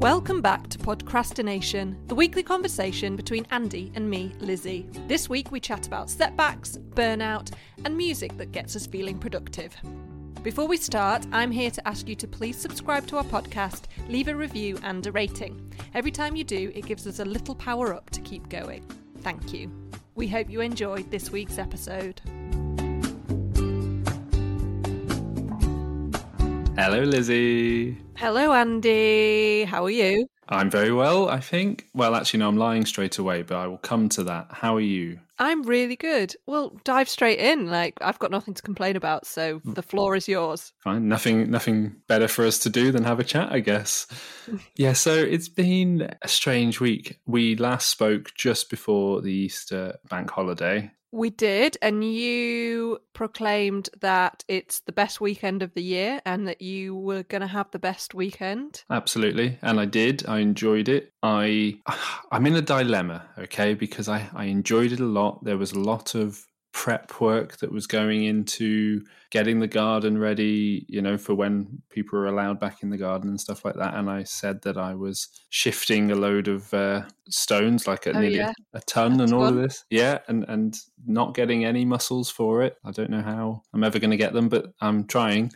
Welcome back to Podcrastination, the weekly conversation between Andy and me, Lizzie. This week we chat about setbacks, burnout, and music that gets us feeling productive. Before we start, I'm here to ask you to please subscribe to our podcast, leave a review, and a rating. Every time you do, it gives us a little power up to keep going. Thank you. We hope you enjoyed this week's episode. Hello, Lizzie. Hello, Andy. How are you? I'm very well, I think. Well, actually, no, I'm lying straight away, but I will come to that. How are you? I'm really good. Well, dive straight in. Like I've got nothing to complain about, so mm. the floor is yours. Fine. Nothing nothing better for us to do than have a chat, I guess. yeah, so it's been a strange week. We last spoke just before the Easter bank holiday. We did, and you proclaimed that it's the best weekend of the year and that you were going to have the best weekend. Absolutely, and I did. I enjoyed it. I I'm in a dilemma, okay, because I I enjoyed it a lot. There was a lot of prep work that was going into getting the garden ready, you know, for when people are allowed back in the garden and stuff like that. And I said that I was shifting a load of uh, stones, like a, Oh, nearly yeah. a, a ton That's and all fun. of this. Yeah, and and not getting any muscles for it. I don't know how I'm ever going to get them, but I'm trying.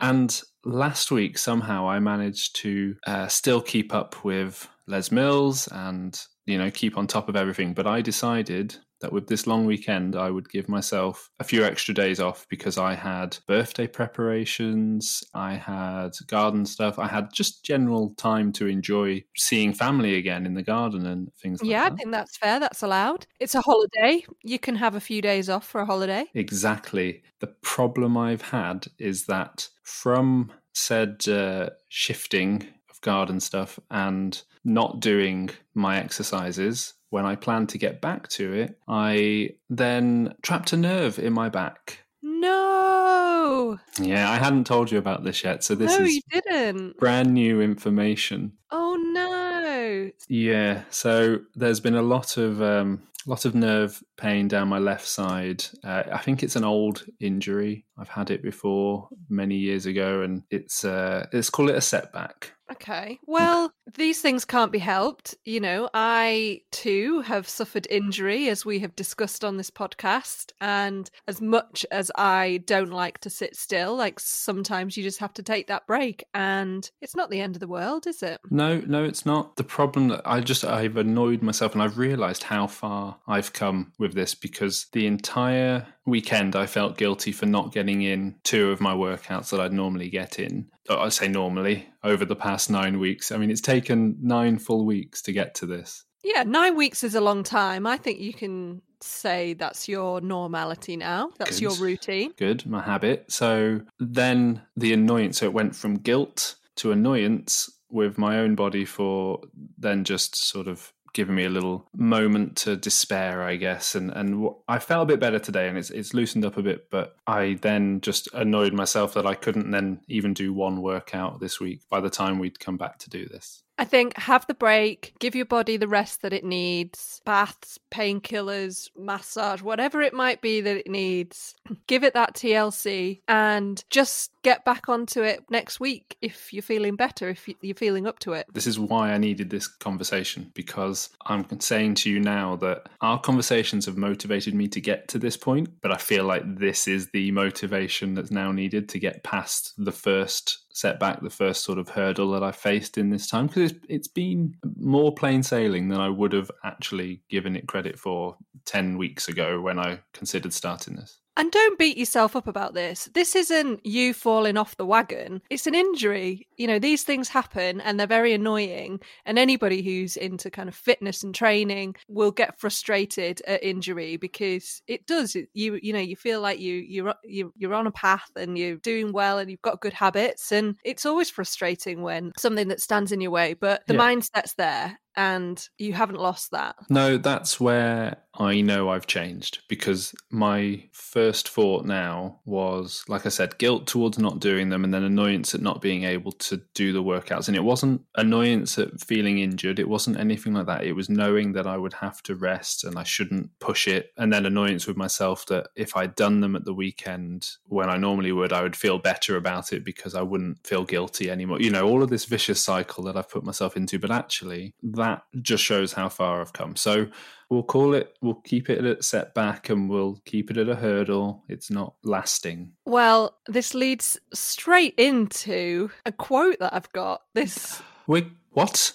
And last week, somehow, I managed to uh, still keep up with Les Mills and you know keep on top of everything. But I decided that with this long weekend, I would give myself a few extra days off because I had birthday preparations, I had garden stuff, I had just general time to enjoy seeing family again in the garden and things like yeah, I think that's fair. That's allowed. It's a holiday. You can have a few days off for a holiday. Exactly. The problem I've had is that from said uh, shifting of garden stuff and not doing my exercises, when I planned to get back to it, I then trapped a nerve in my back. No, Yeah, I hadn't told you about this yet, so this no, is you didn't. brand new information. Oh no. Yeah, so there's been a lot of um, lot of nerve pain down my left side. Uh, I think it's an old injury. I've had it before many years ago, and it's uh, let's call it a setback. Okay. Well, these things can't be helped. You know, I too have suffered injury, as we have discussed on this podcast. And as much as I don't like to sit still, like sometimes you just have to take that break. And it's not the end of the world, is it? No, no, it's not. The problem that I just I've annoyed myself, and I've realised how far I've come with this because the entire weekend I felt guilty for not getting in two of my workouts that I'd normally get in. Oh, I say normally over the past nine weeks. I mean, it's taken nine full weeks to get to this. Yeah, nine weeks is a long time. I think you can say that's your normality now. That's your routine. Good, my habit. So then the annoyance, so it went from guilt to annoyance with my own body for then just sort of giving me a little moment to despair, I guess. And and I felt a bit better today, and it's it's loosened up a bit. But I then just annoyed myself that I couldn't then even do one workout this week. By the time we'd come back to do this, I think have the break, give your body the rest that it needs, baths, painkillers, massage, whatever it might be that it needs. Give it that TLC and just get back onto it next week if you're feeling better, if you- you're feeling up to it. this is why I needed this conversation because I'm saying to you now that our conversations have motivated me to get to this point, but I feel like this is the motivation that's now needed to get past the first setback, the first sort of hurdle that I faced in this time because it's, it's been more plain sailing than I would have actually given it credit for 10 weeks ago when I considered starting this. And don't beat yourself up about this. This isn't you falling off the wagon. It's an injury. You know, these things happen and they're very annoying. And anybody who's into kind of fitness and training will get frustrated at injury because it does. You you know, you feel like you you're you, you're on a path and you're doing well and you've got good habits and it's always frustrating when something that stands in your way, but the Yeah. mindset's there and you haven't lost that. No, that's where I know I've changed because my first thought now was, like I said, guilt towards not doing them and then annoyance at not being able to do the workouts. And it wasn't annoyance at feeling injured, it wasn't anything like that. It was knowing that I would have to rest and I shouldn't push it. And then annoyance with myself that if I'd done them at the weekend when I normally would, I would feel better about it because I wouldn't feel guilty anymore. You know, all of this vicious cycle that I've put myself into. But actually, that just shows how far I've come. So we'll call it, we'll keep it at a setback and we'll keep it at a hurdle. It's not lasting. Well, this leads straight into a quote that I've got. This. We, what?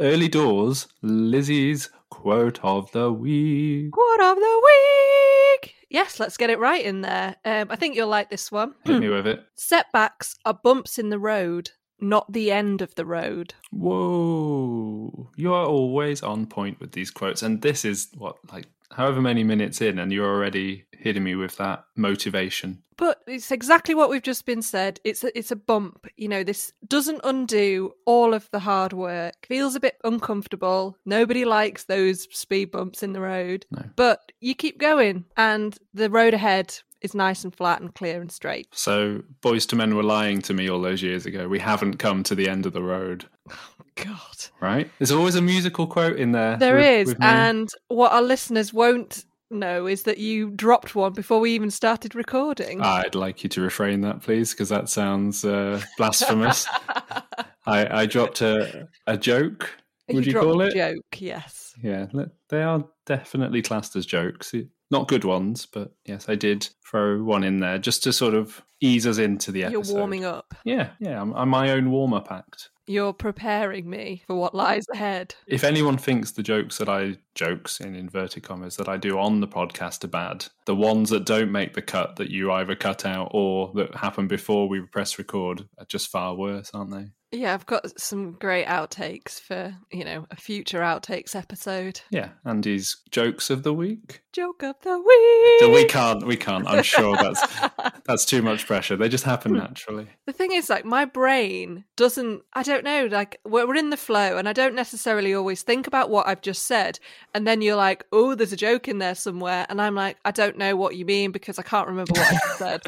Early doors, Lizzie's quote of the week. Quote of the week. Yes, let's get it right in there. Um, I think you'll like this one. Hit me with it. Setbacks are bumps in the road, not the end of the road. Whoa. You are always on point with these quotes. And this is what, like, however many minutes in, and you're already hitting me with that motivation. But it's exactly what we've just been said. It's a, it's a bump. You know, this doesn't undo all of the hard work. Feels a bit uncomfortable. Nobody likes those speed bumps in the road. No. But you keep going, and the road ahead is nice and flat and clear and straight. So, Boyz II Men were lying to me all those years ago. We haven't come to the end of the road, God. right? There's always a musical quote in there. There with- is, with and what our listeners won't know is that you dropped one before we even started recording. I'd like you to refrain that, please, because that sounds uh, blasphemous. I, I dropped a, a joke. Would you, dropped call a it? joke? Yes. Yeah, they are definitely classed as jokes. Not good ones, but yes, I did throw one in there just to sort of ease us into the episode. You're warming up. Yeah, yeah, I'm, I'm my own warm up act. You're preparing me for what lies ahead. If anyone thinks the jokes that I jokes in inverted commas that I do on the podcast are bad, the ones that don't make the cut that you either cut out or that happen before we press record are just far worse, aren't they? Yeah, I've got some great outtakes for, you know, a future outtakes episode. Yeah, Andy's jokes of the week. Joke of the week. We can't, we can't. I'm sure that's that's too much pressure. They just happen hmm. naturally. The thing is, like, my brain doesn't, I don't know, like, we're we're in the flow and I don't necessarily always think about what I've just said. And then you're like, oh, there's a joke in there somewhere. And I'm like, I don't know what you mean because I can't remember what I said.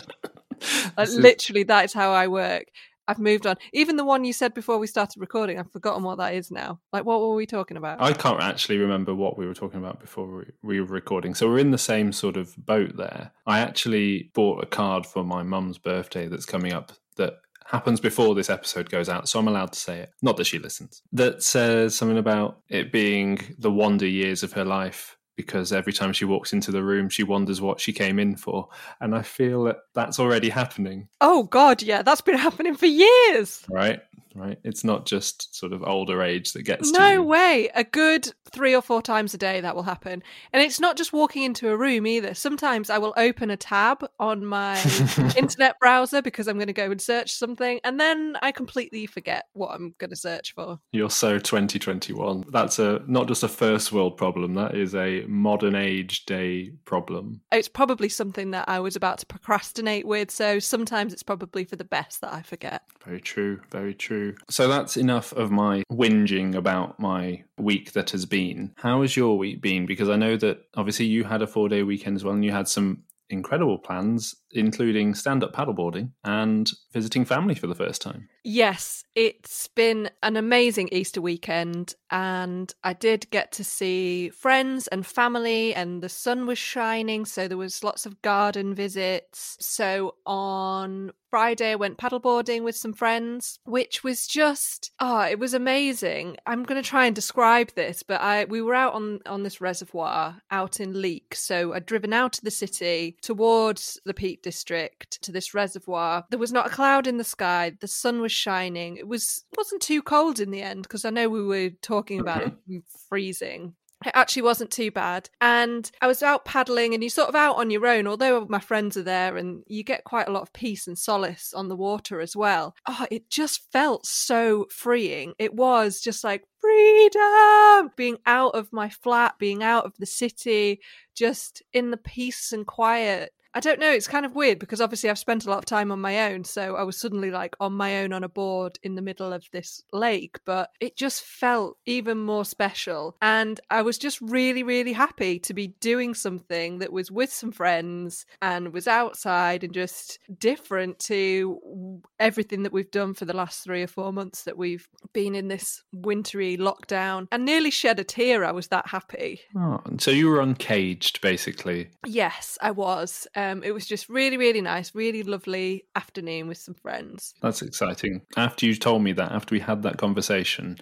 Like, is- literally, that is how I work. I've moved on. Even the one you said before we started recording, I've forgotten what that is now. Like, what were we talking about? I can't actually remember what we were talking about before we, we were recording. So we're in the same sort of boat there. I actually bought a card for my mum's birthday that's coming up that happens before this episode goes out. So I'm allowed to say it. Not that she listens. That says something about it being the wonder years of her life because every time she walks into the room, she wonders what she came in for. And I feel that that's already happening, oh, God, yeah, that's been happening for years. right? Right. It's not just sort of older age that gets to No you. way. A good three or four times a day that will happen. And it's not just walking into a room either. Sometimes I will open a tab on my internet browser because I'm going to go and search something, and then I completely forget what I'm going to search for. You're so 2021. That's a not just a first world problem. That is a modern age day problem. It's probably something that I was about to procrastinate with, so sometimes it's probably for the best that I forget. Very true. Very true. So that's enough of my whinging about my week that has been. How has your week been? Because I know that obviously you had a four day weekend as well, and you had some incredible plans, including stand up paddleboarding and visiting family for the first time. Yes, it's been an amazing Easter weekend, and I did get to see friends and family, and the sun was shining, so there was lots of garden visits. So on Friday, I went paddleboarding with some friends, which was just ah, it was amazing. I'm going to try and describe this, but I we were out on on this reservoir out in Leek, so I'd driven out of the city towards the Peak District to this reservoir. There was not a cloud in the sky. The sun was shining. It was wasn't too cold in the end because I know we were talking about mm-hmm. it freezing. It actually wasn't too bad. And I was out paddling, and you're sort of out on your own, although my friends are there, and you get quite a lot of peace and solace on the water as well. Oh, it just felt so freeing. It was just like freedom, being out of my flat, being out of the city, just in the peace and quiet I don't know, it's kind of weird because obviously I've spent a lot of time on my own. So I was suddenly like on my own on a board in the middle of this lake, but it just felt even more special. And I was just really, really happy to be doing something that was with some friends and was outside and just different to everything that we've done for the last three or four months that we've been in this wintry lockdown and nearly shed a tear. I was that happy. Oh, so you were uncaged, basically. Yes, I was. Um, it was just really, really nice, really lovely afternoon with some friends. That's exciting. After you told me that, after we had that conversation,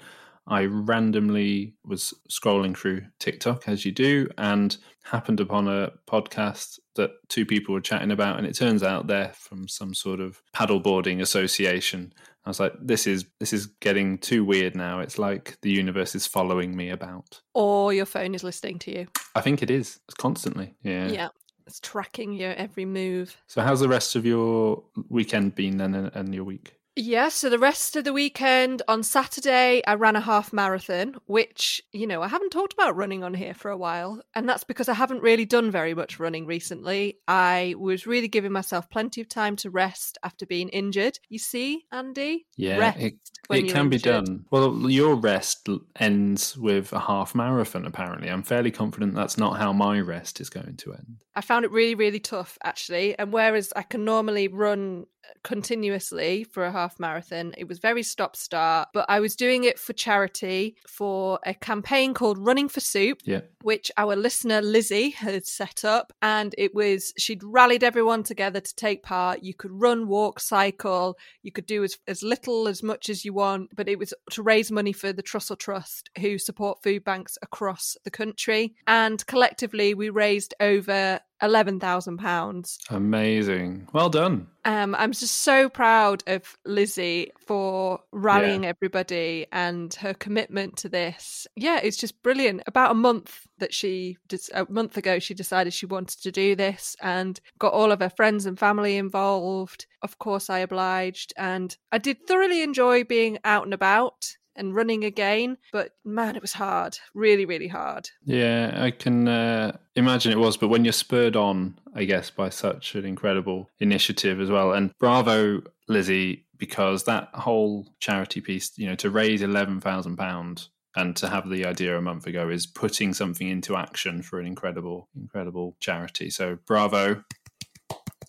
I randomly was scrolling through TikTok as you do and happened upon a podcast that two people were chatting about and it turns out they're from some sort of paddleboarding association. I was like this is this is getting too weird now. It's like the universe is following me about. Or your phone is listening to you. I think it is. It's constantly. Yeah. Yeah. It's tracking your every move. So how's the rest of your weekend been then and, your week? Yeah, so the rest of the weekend on Saturday, I ran a half marathon, which, you know, I haven't talked about running on here for a while. And that's because I haven't really done very much running recently. I was really giving myself plenty of time to rest after being injured. You see, Andy? Yeah, Rest it, it can be done. Well, your rest ends with a half marathon, apparently. I'm fairly confident that's not how my rest is going to end. I found it really, really tough actually. And whereas I can normally run continuously for a half marathon, it was very stop start. But I was doing it for charity for a campaign called Running for Soup, Yeah. which our listener Lizzie had set up. And it was, she'd rallied everyone together to take part. You could run, walk, cycle. You could do as, as little, as much as you want. But it was to raise money for the Trussell Trust, who support food banks across the country. And collectively, we raised over £11,000. Amazing. Well done. Um, I'm just so proud of Lizzie for rallying everybody and her commitment to this. Yeah, it's just brilliant. About a month that she a month ago, she decided she wanted to do this and got all of her friends and family involved. Of course, I obliged, and I did thoroughly enjoy being out and about and running again. But man, it was hard. Really, really hard. Yeah, I can uh, imagine it was. But when you're spurred on, I guess, by such an incredible initiative as well. And bravo, Lizzie, because that whole charity piece, you know, to raise £11,000 and to have the idea a month ago is putting something into action for an incredible, incredible charity. So bravo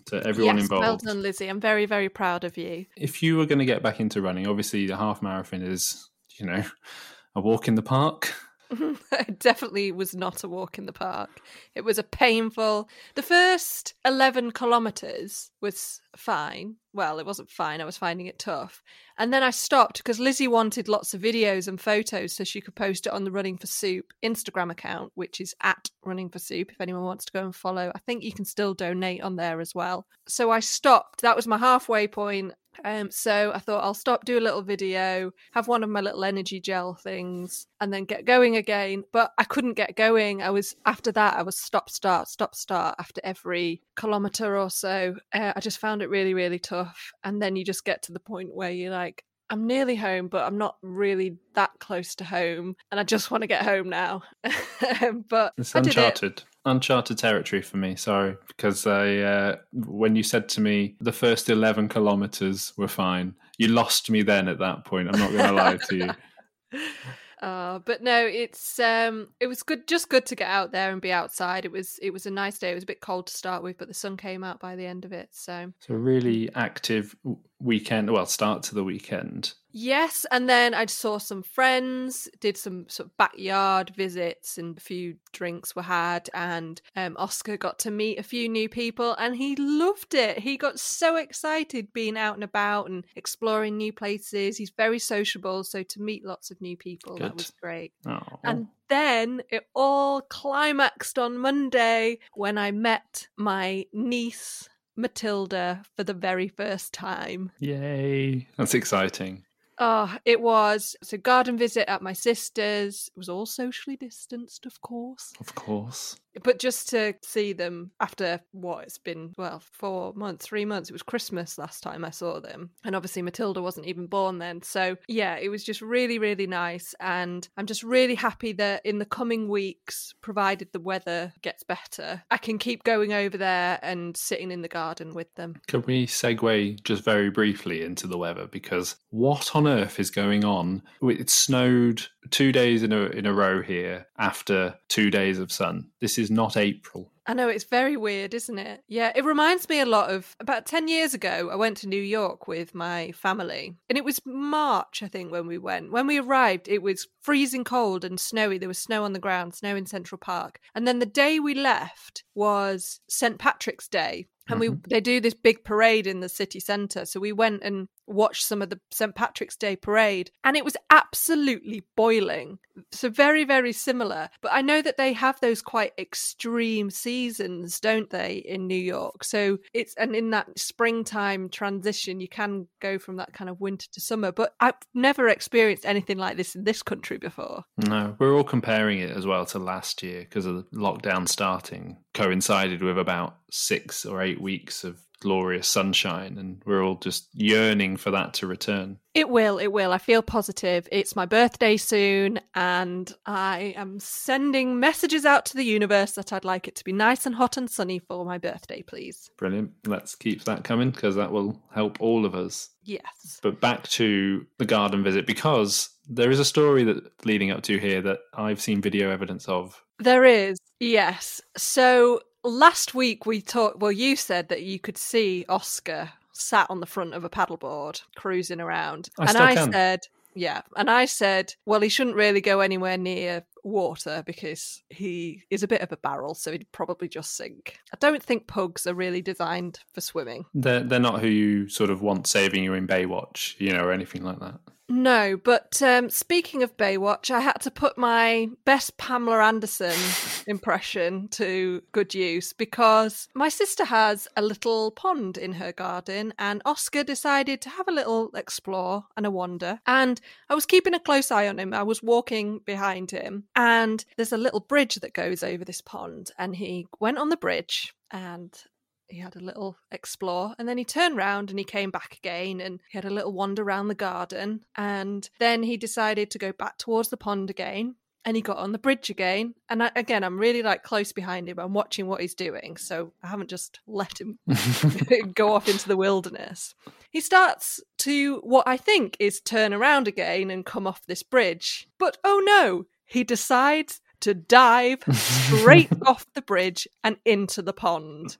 to everyone yes, involved. well done, Lizzie. I'm very, very proud of you. if you were going to get back into running, obviously the half marathon is, you know, a walk in the park. it definitely was not a walk in the park. It was a painful. The first 11 kilometres was fine. Well, it wasn't fine. I was finding it tough. And then I stopped because Lizzie wanted lots of videos and photos so she could post it on the Running for Soup Instagram account, which is at Running for Soup if anyone wants to go and follow. I think you can still donate on there as well. So I stopped. That was my halfway point. Um, so I thought I'll stop, do a little video, have one of my little energy gel things, and then get going again. But I couldn't get going. I was after that. I was stop, start, stop, start after every kilometer or so. Uh, I just found it really, really tough. And then you just get to the point where you're like, I'm nearly home, but I'm not really that close to home, and I just want to get home now. but It's I did it. Uncharted, uncharted territory for me. Sorry, because I uh, when you said to me the first eleven kilometers were fine, you lost me then at that point. I'm not going to lie to you. Uh, but no, it's um, it was good, just good to get out there and be outside. It was it was a nice day. It was a bit cold to start with, but the sun came out by the end of it. So So a really active w- weekend. Well, start to the weekend. yes, and then I saw some friends, did some sort of backyard visits, and a few drinks were had. And um, Oscar got to meet a few new people, and he loved it. He got so excited being out and about and exploring new places. He's very sociable, so to meet lots of new people, that was great. Oh, And then it all climaxed on Monday when I met my niece Matilda for the very first time. yay! That's exciting. Oh, it was. It's a garden visit at my sister's. It was all socially distanced, of course. Of course. But just to see them after what it's been, well, four months, three months, it was Christmas last time I saw them. And obviously Matilda wasn't even born then. So yeah, it was just really, really nice. And I'm just really happy that in the coming weeks, provided the weather gets better, I can keep going over there and sitting in the garden with them. Can we segue just very briefly into the weather? Because what on earth is going on? It snowed two days in a in a row here after two days of sun. This is not April. I know it's very weird, isn't it? Yeah, it reminds me a lot of about 10 years ago. I went to New York with my family, and it was March, I think, when we went. When we arrived, it was freezing cold and snowy. There was snow on the ground, snow in Central Park. And then the day we left was St. Patrick's Day, and we Mm-hmm. they do this big parade in the city centre so we went and watched some of the st patrick's day parade and it was absolutely boiling. So very very similar. But i know that they have those quite extreme seasons don't they in new york? So it's and in that springtime transition you can go from that kind of winter to summer. But i've never experienced anything like this in this country before. No, we're all comparing it as well to last year because of the lockdown starting coincided with about six or eight weeks of glorious sunshine, and we're all just yearning for that to return. It will, it will. I feel positive. It's my birthday soon, and I am sending messages out to the universe that I'd like it to be nice and hot and sunny for my birthday, please. Brilliant. Let's keep that coming because that will help all of us. Yes. But back to the garden visit because there is a story that leading up to here that I've seen video evidence of. There is, yes. So last week we talked, well, you said that you could see Oscar sat on the front of a paddleboard cruising around. I and I can. said, yeah. And I said, well, he shouldn't really go anywhere near water because he is a bit of a barrel, so he'd probably just sink. I don't think pugs are really designed for swimming. They're, they're not who you sort of want saving you in Baywatch, you know, or anything like that. No, but um, speaking of Baywatch, I had to put my best Pamela Anderson impression to good use because my sister has a little pond in her garden, and Oscar decided to have a little explore and a wander. And I was keeping a close eye on him. I was walking behind him, and there's a little bridge that goes over this pond, and he went on the bridge and he had a little explore and then he turned round and he came back again and he had a little wander around the garden. And then he decided to go back towards the pond again and he got on the bridge again. And I, again i'm really like close behind him. I'm watching what he's doing so i haven't just let him go off into the wilderness. He starts to what i think is turn around again and come off this bridge. But oh no he decides to dive straight off the bridge and into the pond.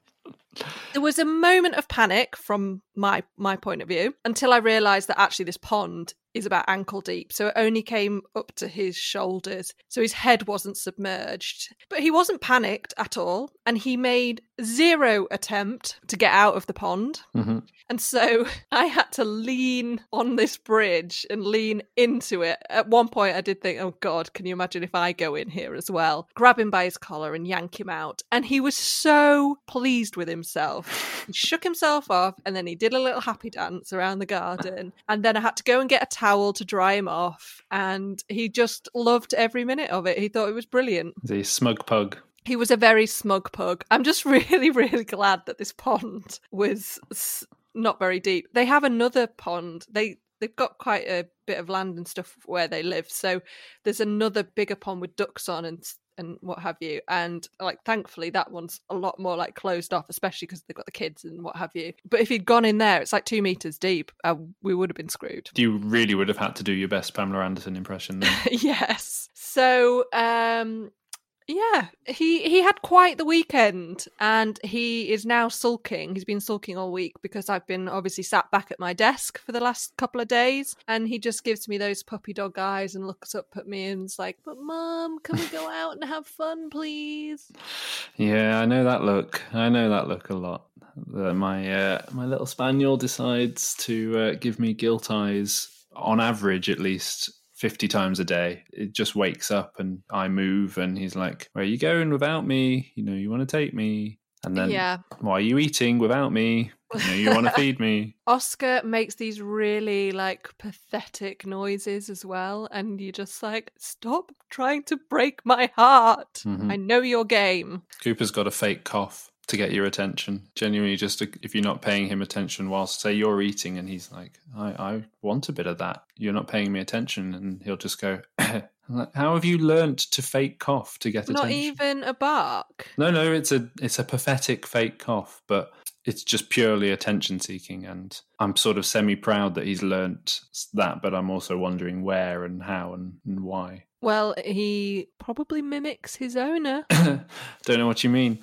There was a moment of panic from my my point of view until I realised that actually this pond is about ankle deep, so it only came up to his shoulders, so his head wasn't submerged. But he wasn't panicked at all, and he made zero attempt to get out of the pond. Mhm. And so I had to lean on this bridge and lean into it. At one point, I did think, oh God, can you imagine if I go in here as well? Grab him by his collar and yank him out. And he was so pleased with himself. He shook himself off and then he did a little happy dance around the garden. And then I had to go and get a towel to dry him off. And he just loved every minute of it. He thought it was brilliant. The smug pug. He was a very smug pug. I'm just really, really glad that this pond was not very deep. They have another pond. They they've got quite a bit of land and stuff where they live. So there's another bigger pond with ducks on and and what have you. And like thankfully that one's a lot more like closed off, especially because they've got the kids and what have you. But if he'd gone in there, it's like two meters deep. Uh, we would have been screwed. You really would have had to do your best Pamela Anderson impression then. yes. So, um, yeah, he he had quite the weekend, and he is now sulking. He's been sulking all week because I've been obviously sat back at my desk for the last couple of days, and he just gives me those puppy dog eyes and looks up at me and is like, "But mom, can we go out and have fun, please?" Yeah, I know that look. I know that look a lot. My uh, my little spaniel decides to uh, give me guilt eyes on average at least 50 times a day. It just wakes up and I move and he's like, "Where are you going without me? You know, you want to take me?" And then yeah, why are you eating without me? You, know, you want to feed me. Oscar makes these really like pathetic noises as well, and you're just like, stop trying to break my heart. Mhm. I know your game. Cooper's got a fake cough to get your attention. Genuinely, just to, if you're not paying him attention whilst, say, you're eating, and he's like, I, I want a bit of that. You're not paying me attention. And he'll just go, like, How have you learnt to fake cough to get Not attention? Not even a bark. No, no, it's a it's a pathetic fake cough, but it's just purely attention seeking, and I'm sort of semi proud that he's learnt that, but I'm also wondering where and how and, and why. Well, he probably mimics his owner. Don't know what you mean.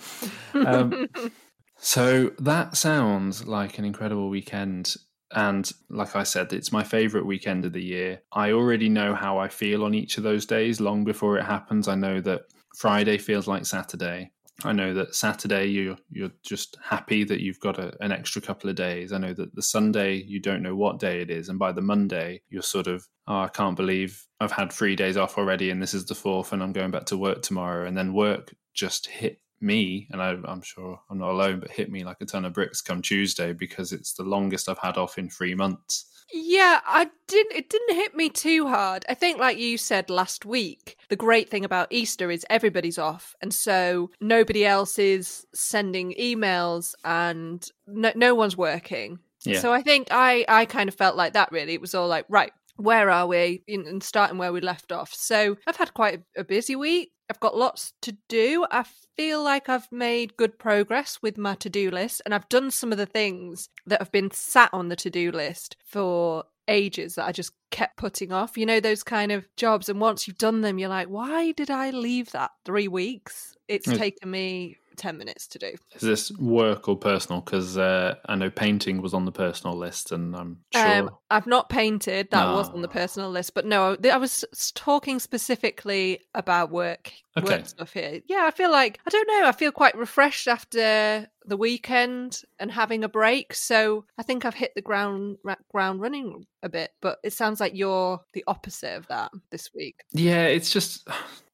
Um, so that sounds like an incredible weekend. And like I said, it's my favorite weekend of the year. I already know how I feel on each of those days long before it happens. I know that Friday feels like Saturday. I know that Saturday you you're just happy that you've got a, an extra couple of days. I know that the Sunday you don't know what day it is, and by the Monday you're sort of oh I can't believe I've had three days off already, and this is the fourth, and I'm going back to work tomorrow, and then work just hit me, and I, I'm sure I'm not alone, but hit me like a ton of bricks come Tuesday because it's the longest I've had off in three months. Yeah, I didn't. It didn't hit me too hard. I think, like you said last week, the great thing about Easter is everybody's off, and so nobody else is sending emails, and no, no one's working. Yeah. So I think I I kind of felt like that. Really, it was all like, right, where are we? In- And starting where we left off. So I've had quite a, busy week. I've got lots to do. I feel like I've made good progress with my to do list, and I've done some of the things that have been sat on the to do list for ages that I just kept putting off. You know, those kind of jobs. And once you've done them, you're like, why did I leave that three weeks? It's Yeah. taken me 10 minutes to do. Is this work or personal? Because uh, I know painting was on the personal list, and I'm sure. Um, I've not painted. That was on the Ah. personal list, but no, I was talking specifically about work, Okay. work stuff here. Yeah, I feel like I don't know. I feel quite refreshed after the weekend and having a break. So I think I've hit the ground ground running a bit. But it sounds like you're the opposite of that this week. Yeah, it's just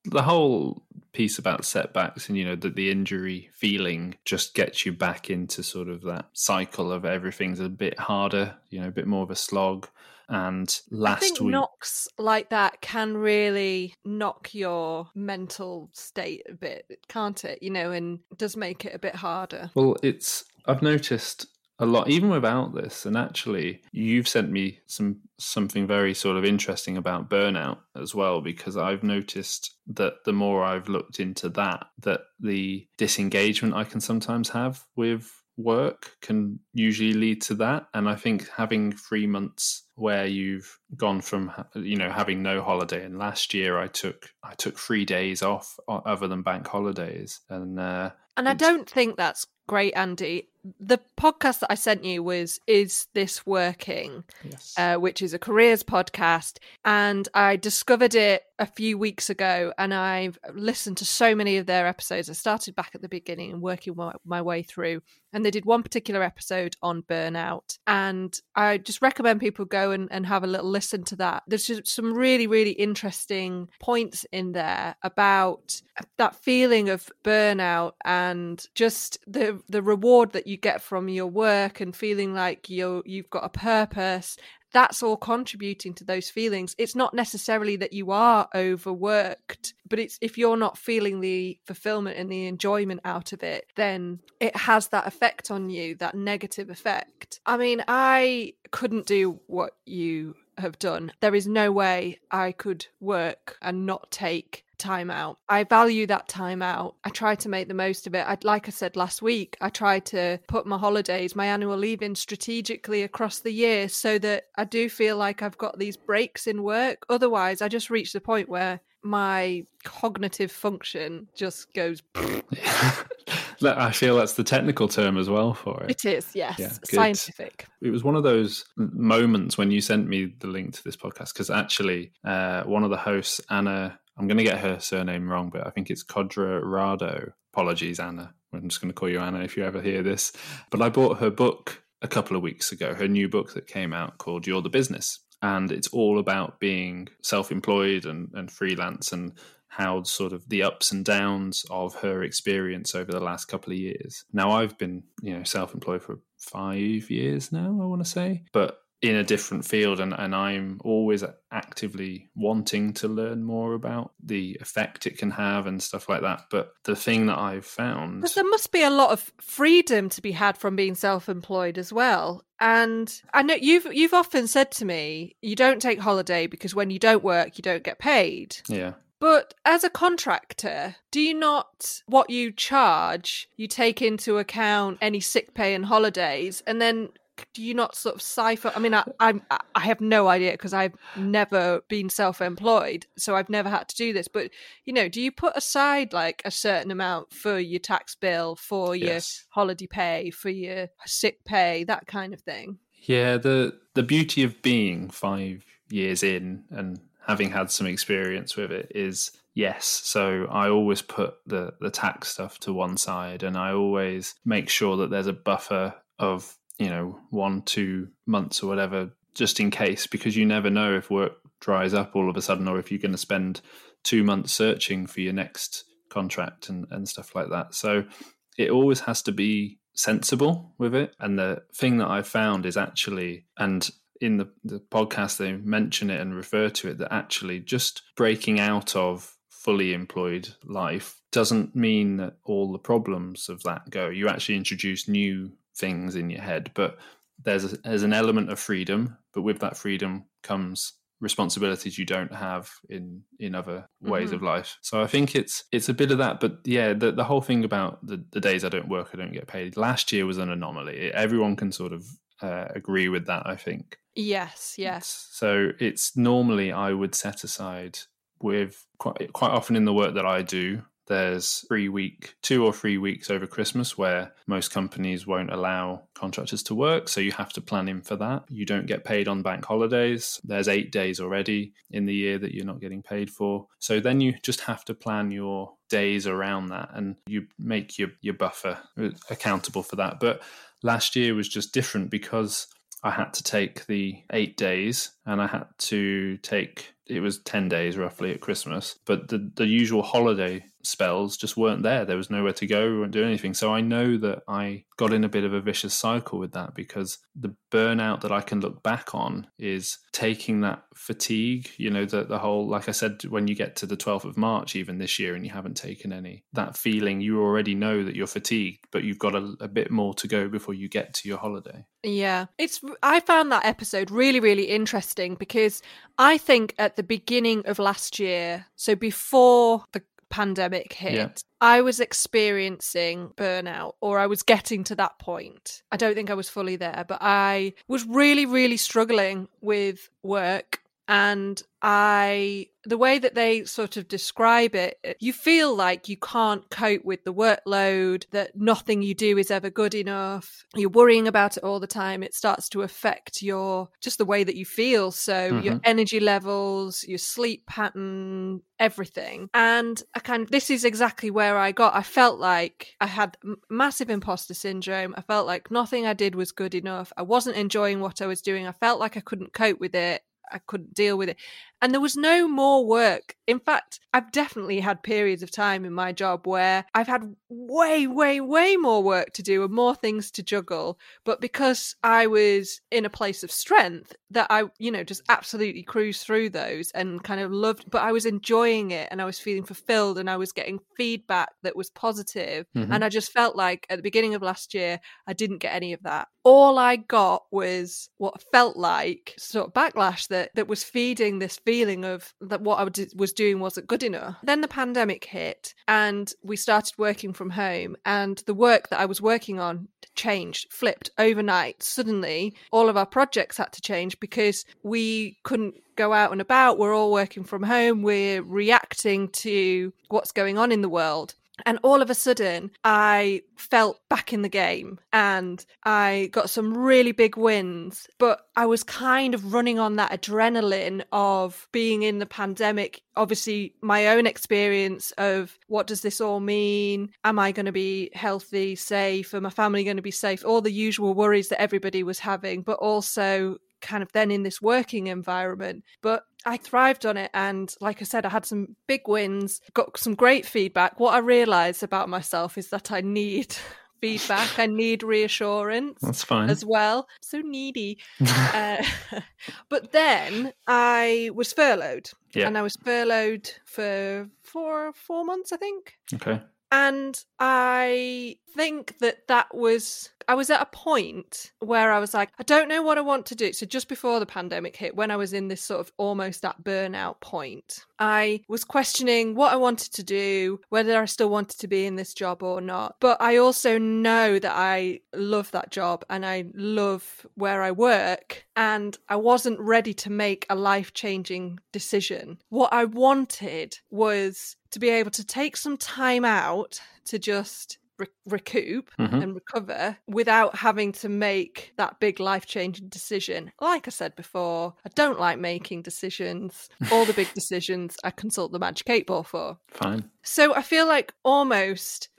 the whole piece about setbacks and you know that the injury feeling just gets you back into sort of that cycle of everything's a bit harder, you know, a bit more of a slog. And I last think week, knocks like that can really knock your mental state a bit, can't it? You know, and does make it a bit harder. well, it's I've noticed a lot even without this and actually you've sent me some something very sort of interesting about burnout as well because i've noticed that the more i've looked into that that the disengagement i can sometimes have with work can usually lead to that and i think having 3 months where you've gone from you know having no holiday and last year i took i took 3 days off other than bank holidays and uh And I don't think that's great, Andy. The podcast that I sent you was Is This Working? yes Uh, which is a careers podcast. And I discovered it a few weeks ago and I've listened to so many of their episodes. I started back at the beginning and working my, my way through. And they did one particular episode on burnout. And I just recommend people go and, and have a little listen to that. There's just some really, really interesting points in there about that feeling of burnout and just the the reward that you get from your work and feeling like you you've got a purpose that's all contributing to those feelings. It's not necessarily that you are overworked but it's if you're not feeling the fulfillment and the enjoyment out of it then it has that effect on you that negative effect. I mean i couldn't do what you have done. There is no way i could work and not take time out. I value that time out. I try to make the most of it. I'd, like I said last week, I try to put my holidays, my annual leave in strategically across the year so that I do feel like I've got these breaks in work. Otherwise, I just reach the point where my cognitive function just goes. I feel that's the technical term as well for it. It is, yes, Yeah, scientific. It was one of those moments when you sent me the link to this podcast because actually, uh, one of the hosts, Anna, I'm going to get her surname wrong, but I think it's Codrea-Rado. Apologies, Anna. I'm just going to call you Anna if you ever hear this. But I bought her book a couple of weeks ago, her new book that came out called You're the Business. And it's all about being self employed and, and freelance and how sort of the ups and downs of her experience over the last couple of years. Now I've been, you know, self-employed for 5 years now, I want to say, but in a different field and, and I'm always actively wanting to learn more about the effect it can have and stuff like that. But the thing that I've found there must be a lot of freedom to be had from being self employed as well. And I know you've you've often said to me, you don't take holiday because when you don't work you don't get paid. Yeah. But as a contractor, do you not, what you charge, you take into account any sick pay and holidays, and then do you not sort of cipher? I mean, I, I'm I have no idea because I've never been self-employed, so I've never had to do this. But you know, do you put aside like a certain amount for your tax bill, for your Yes. holiday pay, for your sick pay, that kind of thing? Yeah, the the beauty of being 5 years in and having had some experience with it is yes. So I always put the the tax stuff to one side and I always make sure that there's a buffer of, you know, 1 2 months or whatever just in case because you never know if work dries up all of a sudden or if you're going to spend 2 months searching for your next contract and and stuff like that. So it always has to be sensible with it. And the thing that I found is actually, and in the, the podcast, they mention it and refer to it that actually just breaking out of fully employed life doesn't mean that all the problems of that go. You actually introduce new things in your head, but there's a, there's an element of freedom, but with that freedom comes responsibilities you don't have in in other ways Mhm. of life so i think it's it's a bit of that but yeah the, the whole thing about the, the days i don't work i don't get paid last year was an anomaly everyone can sort of uh, agree with that i think Yes, yes. so it's normally I would set aside with quite quite often in the work that I do. There's three week, two or three weeks over Christmas where most companies won't allow contractors to work, so you have to plan in for that. You don't get paid on bank holidays. There's eight days already in the year that you're not getting paid for. So then you just have to plan your days around that, and you make your your buffer accountable for that. But last year was just different because I had to take the eight days and I had to take it was 10 days roughly at Christmas, but the, the usual holiday spells just weren't there. There was nowhere to go, we weren't doing anything. So I know that I got in a bit of a vicious cycle with that because the burnout that I can look back on is taking that fatigue, you know, the, the whole, like I said, when you get to the 12th of March, even this year, and you haven't taken any, that feeling, you already know that you're fatigued, but you've got a, a bit more to go before you get to your holiday. Yeah, it's. I found that episode really, really interesting because I think at the beginning of last year, so before the pandemic hit, Yeah. I was experiencing burnout, or I was getting to that point. I don't think I was fully there, but I was really, really struggling with work. And I, the way that they sort of describe it, you feel like you can't cope with the workload, that nothing you do is ever good enough. You're worrying about it all the time. It starts to affect your, just the way that you feel. So your Mhm. energy levels, your sleep pattern, everything. And I kind of, this is exactly where I got. I felt like I had massive imposter syndrome. I felt like nothing I did was good enough. I wasn't enjoying what I was doing. I felt like I couldn't cope with it. I couldn't deal with it. And there was no more work. In fact, I've definitely had periods of time in my job where I've had way, way, way more work to do and more things to juggle. But because I was in a place of strength, that I, you know, just absolutely cruised through those and kind of loved, but I was enjoying it and I was feeling fulfilled and I was getting feedback that was positive. Mhm. And I just felt like at the beginning of last year, I didn't get any of that. All I got was what felt like sort of backlash that that was feeding this feeling of that what I was doing wasn't good enough. Then the pandemic hit and we started working from home and the work that I was working on changed, flipped overnight. Suddenly, all of our projects had to change because we couldn't go out and about. We're all working from home. We're reacting to what's going on in the world. And all of a sudden, I felt back in the game and I got some really big wins. But I was kind of running on that adrenaline of being in the pandemic. Obviously, my own experience of what does this all mean? Am I going to be healthy, safe? Are my family going to be safe? All the usual worries that everybody was having, but also kind of then in this working environment. But I thrived on it. And like I said, I had some big wins, got some great feedback. What I realized about myself is that I need feedback. I need reassurance. That's fine. As well. So needy. uh, but then I was furloughed. Yeah. And I was furloughed for four four months, I think. Okay. And I think that that was, I was at a point where I was like, I don't know what I want to do. So just before the pandemic hit, when I was in this sort of almost at burnout point, I was questioning what I wanted to do, whether I still wanted to be in this job or not. But I also know that I love that job and I love where I work. And I wasn't ready to make a life changing decision. What I wanted was to be able to take some time out to just re- recoup Mhm. and recover without having to make that big life changing decision. Like I said before, I don't like making decisions. All the big decisions I consult the Magic 8 Ball for. Fine. So I feel like almost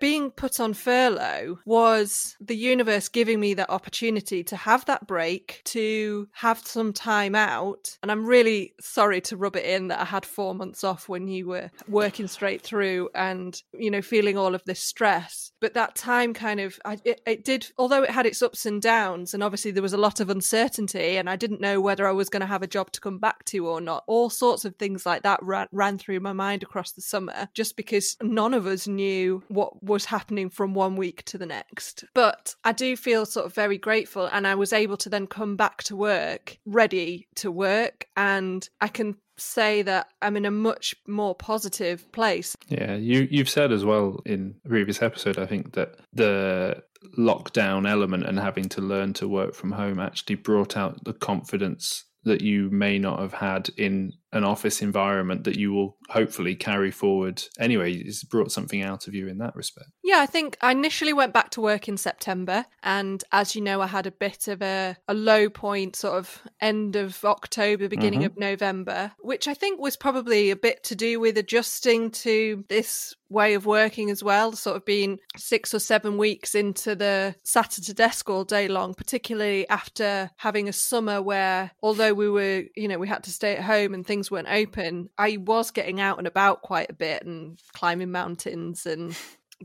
being put on furlough was the universe giving me that opportunity to have that break, to have some time out. And I'm really sorry to rub it in that I had four months off when you were working straight through and, you know, feeling all of this stress. But that time kind of, I, it, it did, although it had its ups and downs, and obviously there was a lot of uncertainty, and I didn't know whether I was going to have a job to come back to or not. All sorts of things like that ran, ran through my mind across the summer just because none of us knew what was happening from one week to the next. But I do feel sort of very grateful, and I was able to then come back to work ready to work, and I can say that I'm in a much more positive place. Yeah, you you've said as well in a previous episode, I think that the lockdown element and having to learn to work from home actually brought out the confidence that you may not have had in an office environment that you will hopefully carry forward anyway. It's brought something out of you in that respect. Yeah, I think I initially went back to work in September. And as you know, I had a bit of a, a low point, sort of end of October, beginning Mhm. of November, which I think was probably a bit to do with adjusting to this way of working as well, sort of being six or seven weeks into the sat at a desk all day long, particularly after having a summer where, although we were, you know, we had to stay at home and things weren't open, I was getting out and about quite a bit and climbing mountains and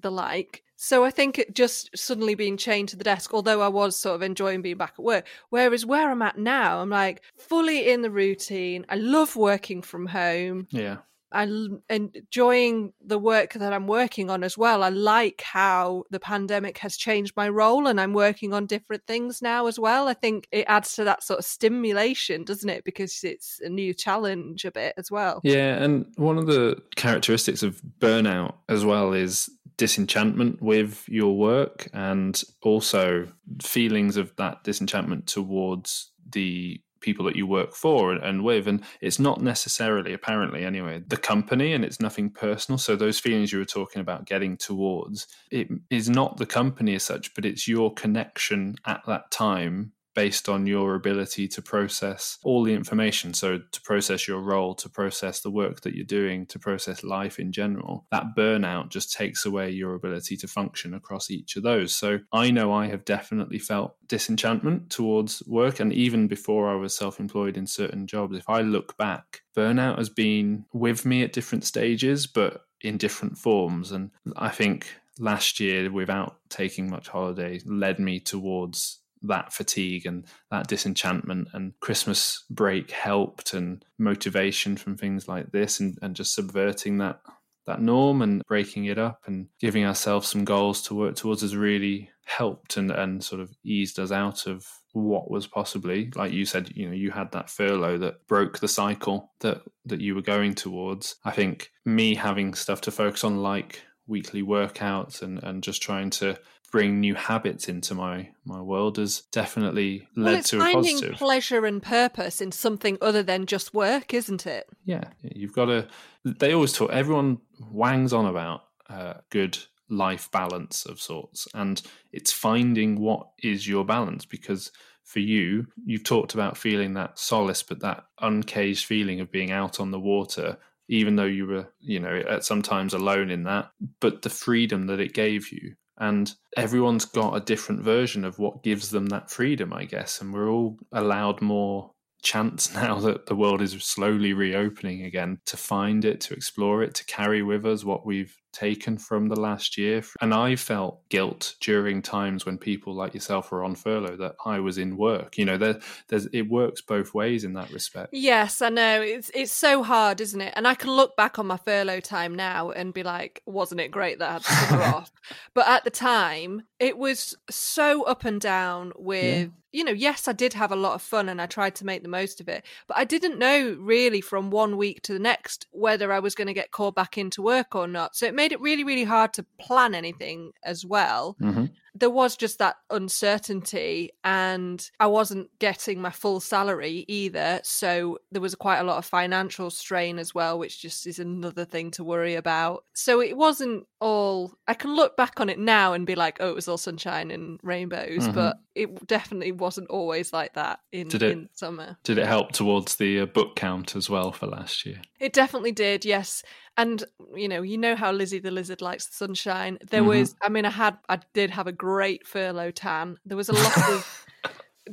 the like. So I think it just suddenly being chained to the desk, although I was sort of enjoying being back at work. Whereas where I'm at now, I'm like fully in the routine. I love working from home. Yeah. I'm enjoying the work that I'm working on as well. I like how the pandemic has changed my role and I'm working on different things now as well. I think it adds to that sort of stimulation, doesn't it? Because it's a new challenge a bit as well. Yeah, and one of the characteristics of burnout as well is disenchantment with your work and also feelings of that disenchantment towards the people that you work for and, and with and it's not necessarily apparently anyway the company and it's nothing personal. So those feelings you were talking about getting towards it is not the company as such but it's your connection at that time based on your ability to process all the information. So, to process your role, to process the work that you're doing, to process life in general, that burnout just takes away your ability to function across each of those. So, I know I have definitely felt disenchantment towards work. And even before I was self employed in certain jobs, if I look back, burnout has been with me at different stages, but in different forms. And I think last year, without taking much holiday, led me towards that fatigue and that disenchantment and christmas break helped and motivation from things like this and, and just subverting that that norm and breaking it up and giving ourselves some goals to work towards has really helped and, and sort of eased us out of what was possibly like you said you know you had that furlough that broke the cycle that that you were going towards. I think me having stuff to focus on like weekly workouts and and just trying to bring new habits into my my world has definitely led well, it's to a finding positive. pleasure and purpose in something other than just work, isn't it? yeah, you've got to. They always talk. Everyone wangs on about uh, good life balance of sorts, and it's finding what is your balance because. For you, you've talked about feeling that solace, but that uncaged feeling of being out on the water, even though you were, you know, at sometimes alone in that, but the freedom that it gave you And everyone's got a different version of what gives them that freedom, I guess. And we're all allowed more chance now that the world is slowly reopening again to find it, to explore it, to carry with us what we've taken from the last year. And I felt guilt during times when people like yourself were on furlough that I was in work. You know, there, there's it works both ways in that respect. Yes, I know. It's it's so hard, isn't it? And I can look back on my furlough time now and be like, wasn't it great that I had to cover off? But at the time, it was so up and down with yeah you know, yes, I did have a lot of fun and I tried to make the most of it, but I didn't know really from one week to the next whether I was going to get called back into work or not. So it made it really, really hard to plan anything as well. Mm-hmm there was just that uncertainty and I wasn't getting my full salary either. So there was quite a lot of financial strain as well, which just is another thing to worry about. So it wasn't all, I can look back on it now and be like, oh, it was all sunshine and rainbows, mm-hmm. but it definitely wasn't always like that in, did it, in summer. Did it help towards the uh, book count as well for last year? It definitely did, yes and you know you know how lizzie the lizard likes the sunshine. There mm-hmm. was i mean i had i did have a great furlough tan. There was a lot of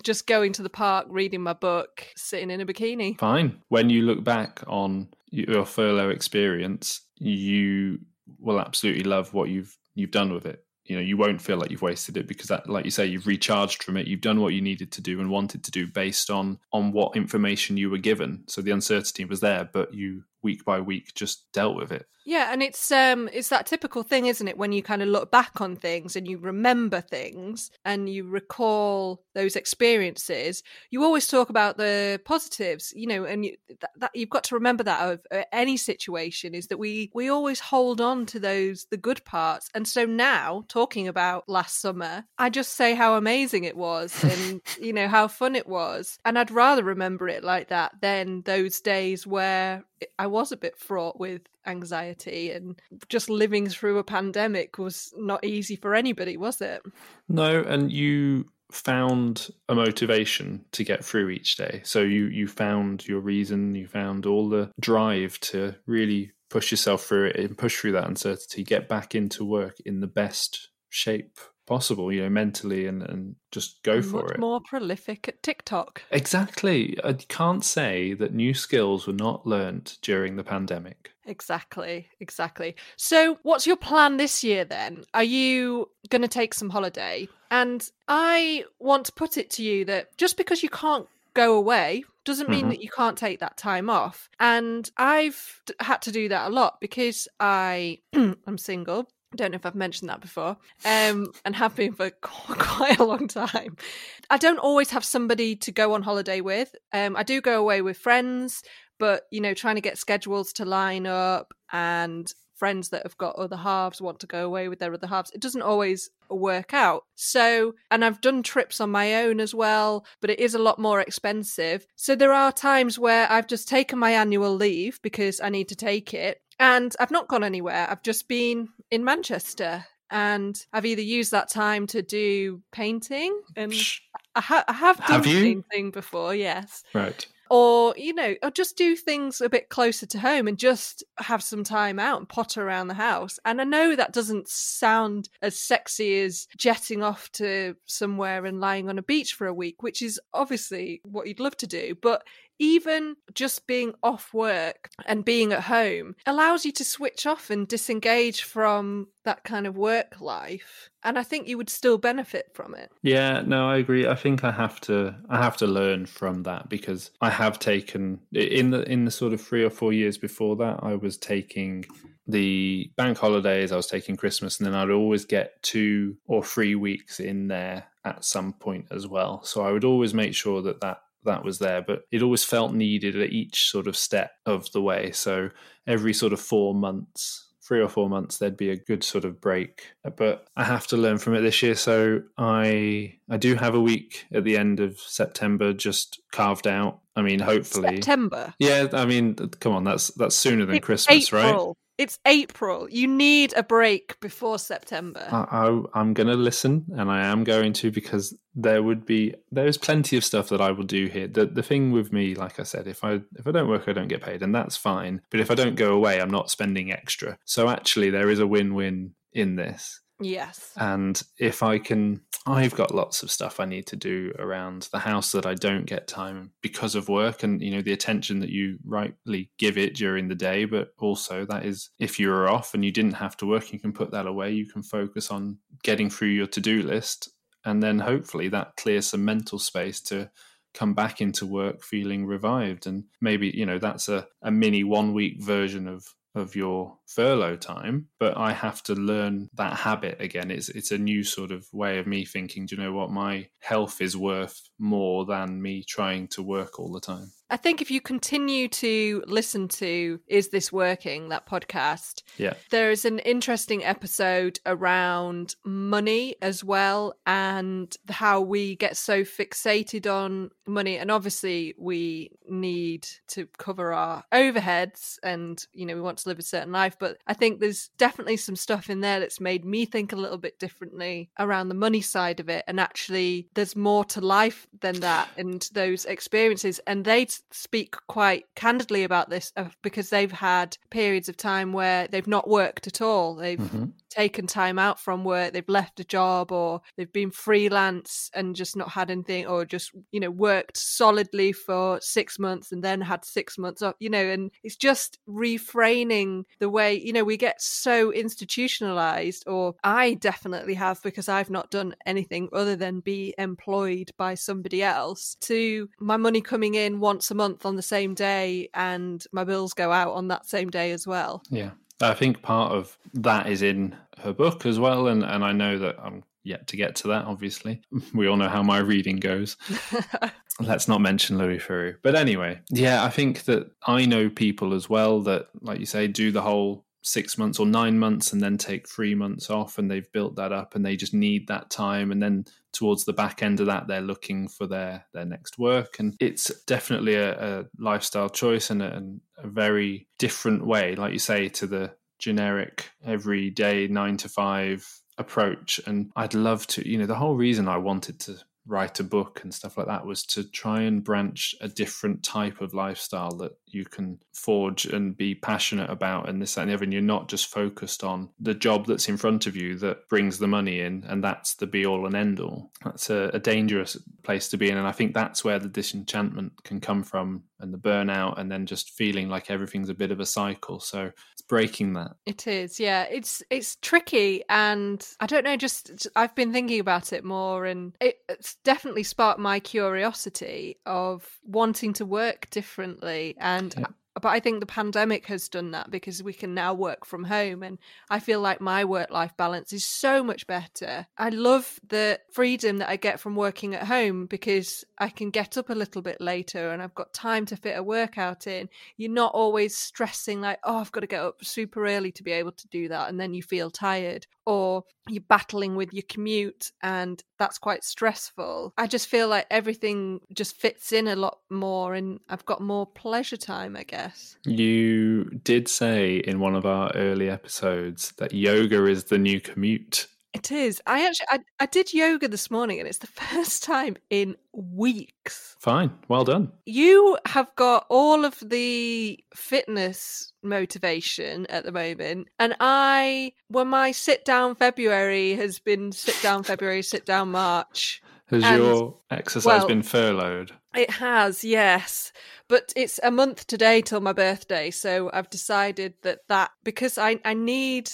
just going to the park reading my book sitting in a bikini. Fine. When you look back on your furlough experience you will absolutely love what you've you've done with it. You know you won't feel like you've wasted it because that like you say you've recharged from it. You've done what you needed to do and wanted to do based on on what information you were given. So the uncertainty was there but you week by week just dealt with it yeah, and it's um it's that typical thing, isn't it, when you kind of look back on things and you remember things and you recall those experiences, you always talk about the positives, you know, and you, that, that you've got to remember that of uh, any situation is that we we always hold on to those the good parts. And so now talking about last summer, I just say how amazing it was and you know how fun it was. And I'd rather remember it like that than those days where I was a bit fraught with anxiety and just living through a pandemic was not easy for anybody, was it? No, and you found a motivation to get through each day. So you you found your reason, you found all the drive to really push yourself through it and push through that uncertainty, get back into work in the best shape possible, you know, mentally and, and just go for Much it. More prolific at TikTok. Exactly. I can't say that new skills were not learnt during the pandemic. Exactly, exactly. So, what's your plan this year then? Are you going to take some holiday? And I want to put it to you that just because you can't go away doesn't mean mm-hmm. that you can't take that time off. And I've had to do that a lot because I I am single I don't know if I've mentioned that before, um, and have been for quite a long time. I don't always have somebody to go on holiday with. Um, I do go away with friends, but you know, trying to get schedules to line up and friends that have got other halves want to go away with their other halves. It doesn't always work out. So, and I've done trips on my own as well, but it is a lot more expensive. So there are times where I've just taken my annual leave because I need to take it and I've not gone anywhere. I've just been in Manchester and I've either used that time to do painting and I, ha- I have done have painting before, yes. Right. Or, you know, or just do things a bit closer to home and just have some time out and potter around the house. And I know that doesn't sound as sexy as jetting off to somewhere and lying on a beach for a week, which is obviously what you'd love to do. But even just being off work and being at home allows you to switch off and disengage from that kind of work life and i think you would still benefit from it. Yeah no i agree. I think i have to i have to learn from that because i have taken in the in the sort of 3 or 4 years before that i was taking the bank holidays i was taking christmas and then i'd always get 2 or 3 weeks in there at some point as well. So i would always make sure that that that was there, but it always felt needed at each sort of step of the way. So every sort of four months, three or four months, there'd be a good sort of break. But I have to learn from it this year. So I I do have a week at the end of September just carved out. I mean, hopefully September. Yeah, I mean, come on, that's that's sooner than it's Christmas, April. right? It's April. You need a break before September. I, I, am going to listen, and I am going to because there would be there is plenty of stuff that I will do here. The the thing with me, like I said, if I if I don't work, I don't get paid, and that's fine. But if I don't go away, I'm not spending extra. So actually, there is a win win in this. Yes. And if I can, I've got lots of stuff I need to do around the house that I don't get time because of work and, you know, the attention that you rightly give it during the day. But also, that is if you're off and you didn't have to work, you can put that away. You can focus on getting through your to do list. And then hopefully that clears some mental space to come back into work feeling revived. And maybe, you know, that's a, a mini one week version of of your furlough time but i have to learn that habit again it's it's a new sort of way of me thinking do you know what my health is worth more than me trying to work all the time I think if you continue to listen to Is This Working, that podcast, yeah. there is an interesting episode around money as well and how we get so fixated on money. And obviously, we need to cover our overheads and, you know, we want to live a certain life. But I think there's definitely some stuff in there that's made me think a little bit differently around the money side of it. And actually, there's more to life than that and those experiences. And they speak quite candidly about this uh, because they've had periods of time where they've not worked at all. They've mm-hmm. taken time out from work, they've left a job, or they've been freelance and just not had anything, or just, you know, worked solidly for six months and then had six months off, you know, and it's just refraining the way, you know, we get so institutionalized, or I definitely have because I've not done anything other than be employed by somebody else to my money coming in once a month on the same day and my bills go out on that same day as well. Yeah. I think part of that is in her book as well. And, and I know that I'm yet to get to that, obviously. We all know how my reading goes. Let's not mention Louis Theroux. But anyway, yeah, I think that I know people as well that, like you say, do the whole six months or nine months and then take three months off and they've built that up and they just need that time. And then towards the back end of that they're looking for their their next work. And it's definitely a, a lifestyle choice and a, and a very different way like you say to the generic everyday nine to five approach. And i'd love to you know the whole reason i wanted to write a book and stuff like that was to try and branch a different type of lifestyle that you can forge and be passionate about and this that, and the other and you're not just focused on the job that's in front of you that brings the money in and that's the be all and end all that's a, a dangerous place to be in and i think that's where the disenchantment can come from and the burnout and then just feeling like everything's a bit of a cycle. So it's breaking that. It is yeah. It's it's tricky and i don't know just i've been thinking about it more and it, it's definitely sparked my curiosity of wanting to work differently and yeah but I think the pandemic has done that because we can now work from home. And I feel like my work life balance is so much better. I love the freedom that I get from working at home because I can get up a little bit later and I've got time to fit a workout in. You're not always stressing, like, oh, I've got to get up super early to be able to do that. And then you feel tired. Or you're battling with your commute and that's quite stressful. I just feel like everything just fits in a lot more and I've got more pleasure time, I guess. You did say in one of our early episodes that yoga is the new commute. It is. I actually I, I did yoga this morning and it's the first time in weeks. Fine. Well done. You have got all of the fitness motivation at the moment. And I when my sit down February has been sit down February, sit down March. Has and, your exercise well, been furloughed? It has, yes. But it's a month today till my birthday, so I've decided that that because I I need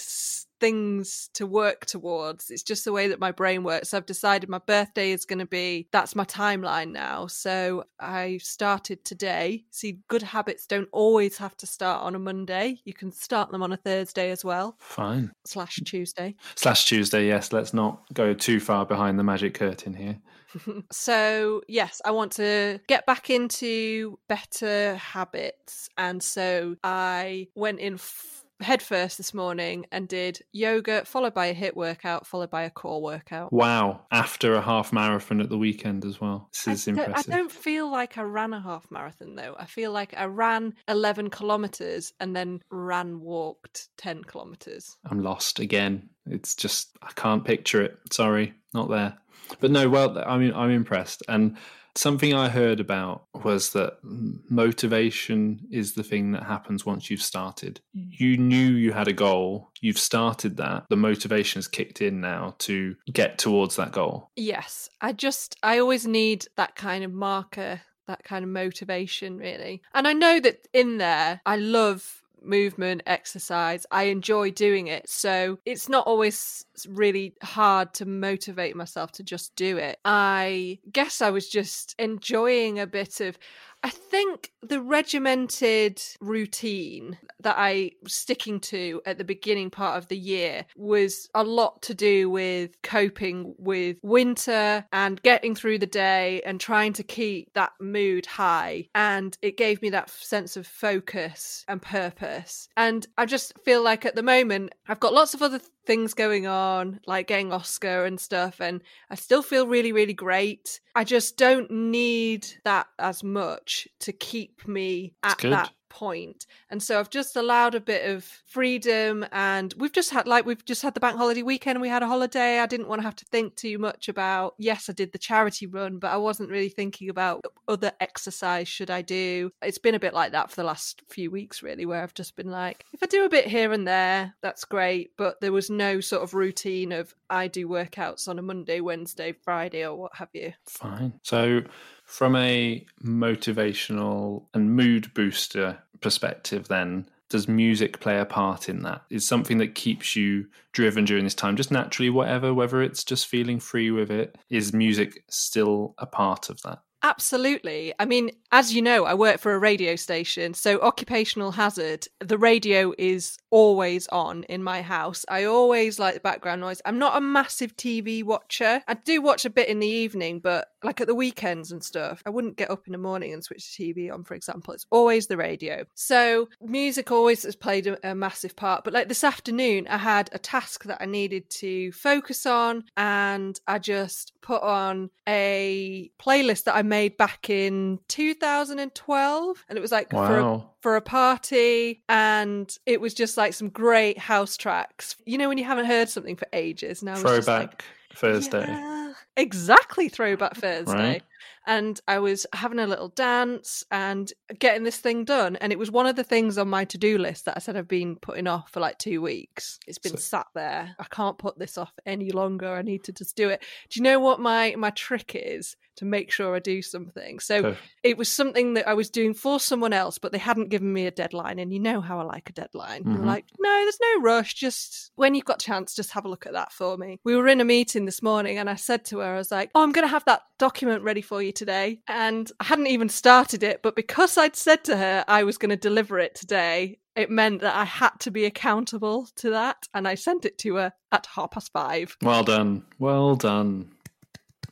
things to work towards. It's just the way that my brain works. So I've decided my birthday is going to be that's my timeline now. So I started today. See, good habits don't always have to start on a Monday. You can start them on a Thursday as well. Fine. Slash Tuesday. Slash Tuesday, yes. Let's not go too far behind the magic curtain here. so, yes, I want to get back into better habits. And so I went in. F- headfirst this morning and did yoga, followed by a HIIT workout, followed by a core workout. Wow. After a half marathon at the weekend as well. This is I impressive. I don't feel like I ran a half marathon though. I feel like I ran 11 kilometers and then ran walked 10 kilometers. I'm lost again. It's just, I can't picture it. Sorry, not there. But no, well, I mean, I'm impressed. And Something I heard about was that motivation is the thing that happens once you've started. Mm. You knew you had a goal, you've started that. The motivation has kicked in now to get towards that goal. Yes. I just, I always need that kind of marker, that kind of motivation, really. And I know that in there, I love movement, exercise. I enjoy doing it. So it's not always really hard to motivate myself to just do it. I guess I was just enjoying a bit of. I think the regimented routine that I was sticking to at the beginning part of the year was a lot to do with coping with winter and getting through the day and trying to keep that mood high. And it gave me that sense of focus and purpose. And I just feel like at the moment, I've got lots of other things going on, like getting Oscar and stuff, and I still feel really, really great. I just don't need that as much to keep me at that point. And so I've just allowed a bit of freedom and we've just had like we've just had the bank holiday weekend we had a holiday. I didn't want to have to think too much about yes, I did the charity run, but I wasn't really thinking about other exercise should I do. It's been a bit like that for the last few weeks really where I've just been like if I do a bit here and there, that's great, but there was no sort of routine of I do workouts on a Monday, Wednesday, Friday or what have you. Fine. So from a motivational and mood booster perspective, then, does music play a part in that? Is something that keeps you driven during this time, just naturally, whatever, whether it's just feeling free with it? Is music still a part of that? Absolutely. I mean, as you know, I work for a radio station. So, occupational hazard, the radio is always on in my house. I always like the background noise. I'm not a massive TV watcher. I do watch a bit in the evening, but like at the weekends and stuff, I wouldn't get up in the morning and switch the TV on, for example. It's always the radio. So, music always has played a, a massive part. But like this afternoon, I had a task that I needed to focus on, and I just put on a playlist that I made back in 2012 and it was like wow. for a, for a party and it was just like some great house tracks you know when you haven't heard something for ages now throwback like, thursday yeah, exactly throwback thursday right and I was having a little dance and getting this thing done. And it was one of the things on my to do list that I said I've been putting off for like two weeks. It's been so- sat there. I can't put this off any longer. I need to just do it. Do you know what my my trick is? To make sure I do something. So it was something that I was doing for someone else, but they hadn't given me a deadline. And you know how I like a deadline. Mm-hmm. like, no, there's no rush. Just when you've got a chance, just have a look at that for me. We were in a meeting this morning and I said to her, I was like, oh, I'm going to have that document ready for you today. And I hadn't even started it, but because I'd said to her I was going to deliver it today, it meant that I had to be accountable to that. And I sent it to her at half past five. Well done. Well done.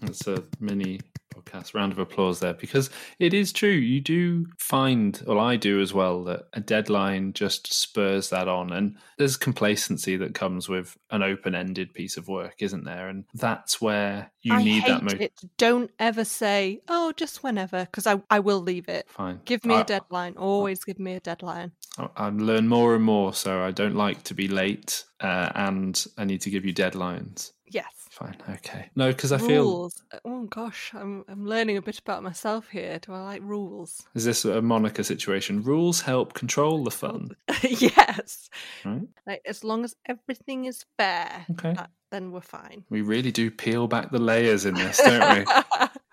It's a mini podcast. Round of applause there because it is true. You do find, well, I do as well, that a deadline just spurs that on. And there's complacency that comes with an open ended piece of work, isn't there? And that's where you I need that. Mo- it. Don't ever say, oh, just whenever, because I, I will leave it. Fine. Give me I, a deadline. Always give me a deadline. I, I learn more and more, so I don't like to be late uh, and I need to give you deadlines. Yes fine. Okay. No, because I feel rules. Oh gosh, I'm I'm learning a bit about myself here. Do I like rules? Is this a Monica situation? Rules help control the oh, fun. yes. Right. Like as long as everything is fair. Okay. Then we're fine. We really do peel back the layers in this, don't we?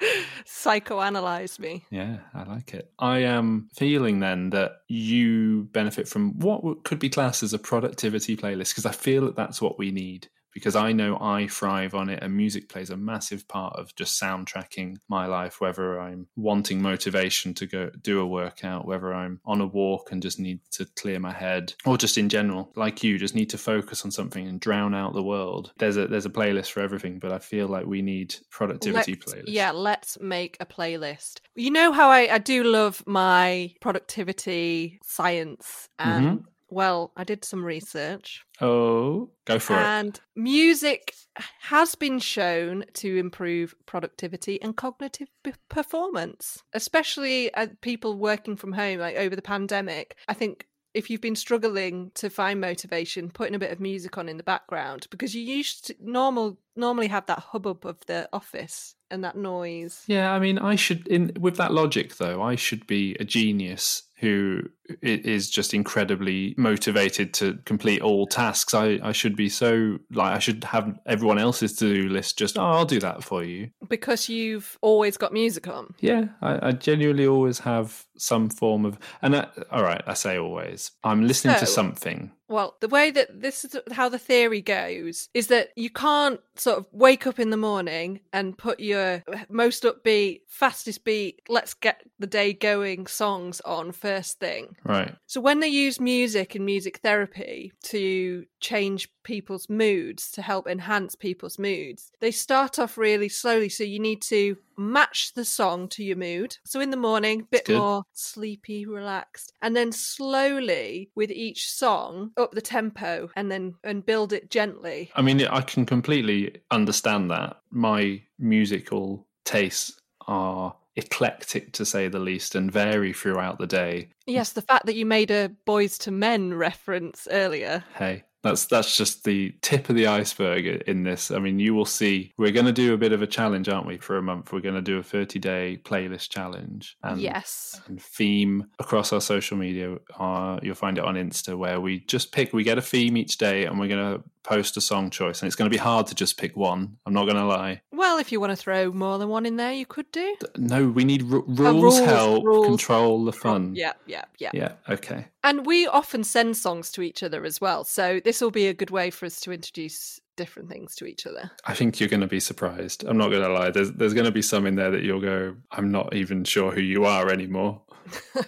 Psychoanalyze me. Yeah, I like it. I am feeling then that you benefit from what could be classed as a productivity playlist because I feel that that's what we need because I know I thrive on it and music plays a massive part of just soundtracking my life, whether I'm wanting motivation to go do a workout, whether I'm on a walk and just need to clear my head, or just in general, like you, just need to focus on something and drown out the world. There's a there's a playlist for everything, but I feel like we need productivity let's, playlists. Yeah, let's make a playlist. You know how I, I do love my productivity science and mm-hmm well, I did some research. Oh, go for and it. And music has been shown to improve productivity and cognitive b- performance, especially people working from home like over the pandemic. I think if you've been struggling to find motivation, putting a bit of music on in the background because you used to, normal normally have that hubbub of the office and that noise. Yeah, I mean, I should in with that logic though, I should be a genius who is just incredibly motivated to complete all tasks. I, I should be so like I should have everyone else's to do list just oh I'll do that for you because you've always got music on. Yeah, I, I genuinely always have some form of and I, all right I say always I'm listening so, to something well, the way that this is how the theory goes is that you can't sort of wake up in the morning and put your most upbeat, fastest beat, let's get the day going songs on first thing. Right. So when they use music and music therapy to change people's moods, to help enhance people's moods, they start off really slowly. So you need to match the song to your mood. So in the morning, bit more sleepy, relaxed, and then slowly with each song up the tempo and then and build it gently. I mean, I can completely understand that. My musical tastes are eclectic to say the least and vary throughout the day. Yes, the fact that you made a Boyz II Men reference earlier. Hey, that's that's just the tip of the iceberg in this. I mean, you will see. We're going to do a bit of a challenge, aren't we? For a month, we're going to do a thirty-day playlist challenge. And, yes. And theme across our social media. Uh, you'll find it on Insta, where we just pick. We get a theme each day, and we're going to post a song choice, and it's going to be hard to just pick one. I'm not going to lie. Well, if you want to throw more than one in there, you could do. No, we need r- rules, uh, rules. Help rules. control the fun. Yeah, yeah, yeah. Yeah. Okay. And we often send songs to each other as well, so this will be a good way for us to introduce different things to each other. I think you're going to be surprised. I'm not going to lie. There's there's going to be some in there that you'll go, I'm not even sure who you are anymore.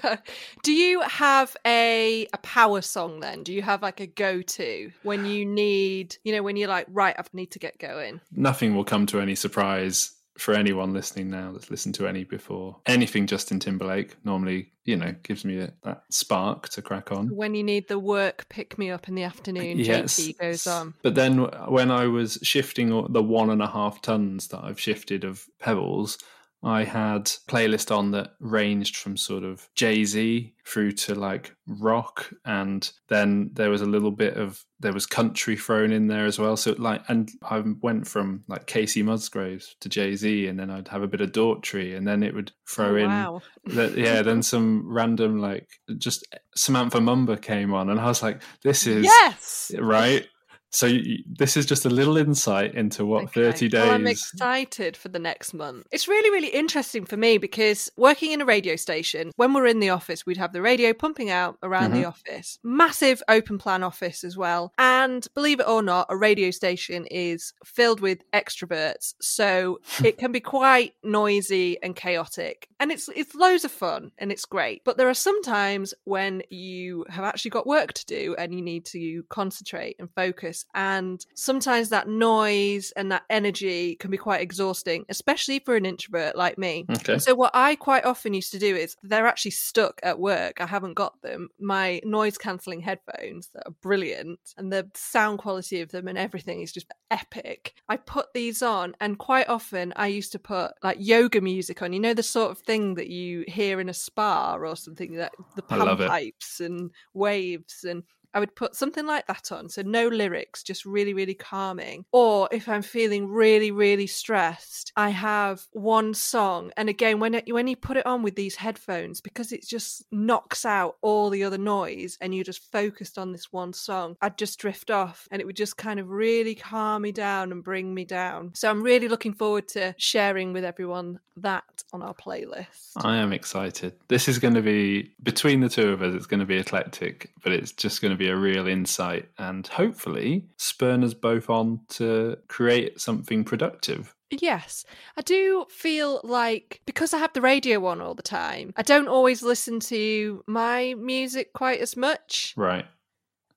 Do you have a a power song then? Do you have like a go to when you need, you know, when you're like, right, I need to get going? Nothing will come to any surprise for anyone listening now that's listened to any before. Anything Justin Timberlake normally, you know, gives me a, that spark to crack on. When you need the work pick me up in the afternoon, yes. JT goes on. But then when I was shifting the one and a half tons that I've shifted of pebbles, I had playlist on that ranged from sort of Jay Z through to like rock, and then there was a little bit of there was country thrown in there as well. So like, and I went from like Kacey Musgraves to Jay Z, and then I'd have a bit of Daughtry, and then it would throw oh, in wow. that yeah, then some random like just Samantha Mumba came on, and I was like, this is yes right so you, this is just a little insight into what okay. 30 days. Well, I'm excited for the next month. It's really, really interesting for me because working in a radio station, when we're in the office, we'd have the radio pumping out around mm-hmm. the office. Massive open plan office as well. And believe it or not, a radio station is filled with extroverts. So it can be quite noisy and chaotic. And it's it's loads of fun and it's great. But there are some times when you have actually got work to do and you need to concentrate and focus and sometimes that noise and that energy can be quite exhausting, especially for an introvert like me. Okay. So, what I quite often used to do is they're actually stuck at work. I haven't got them. My noise cancelling headphones that are brilliant, and the sound quality of them and everything is just epic. I put these on, and quite often I used to put like yoga music on. You know, the sort of thing that you hear in a spa or something that the pump pipes and waves and I would put something like that on. So no lyrics, just really, really calming. Or if I'm feeling really, really stressed, I have one song. And again, when it, when you put it on with these headphones, because it just knocks out all the other noise and you're just focused on this one song, I'd just drift off and it would just kind of really calm me down and bring me down. So I'm really looking forward to sharing with everyone that on our playlist. I am excited. This is going to be between the two of us. It's going to be eclectic, but it's just going to be a real insight and hopefully spurn us both on to create something productive. Yes, I do feel like because I have the radio on all the time, I don't always listen to my music quite as much. Right.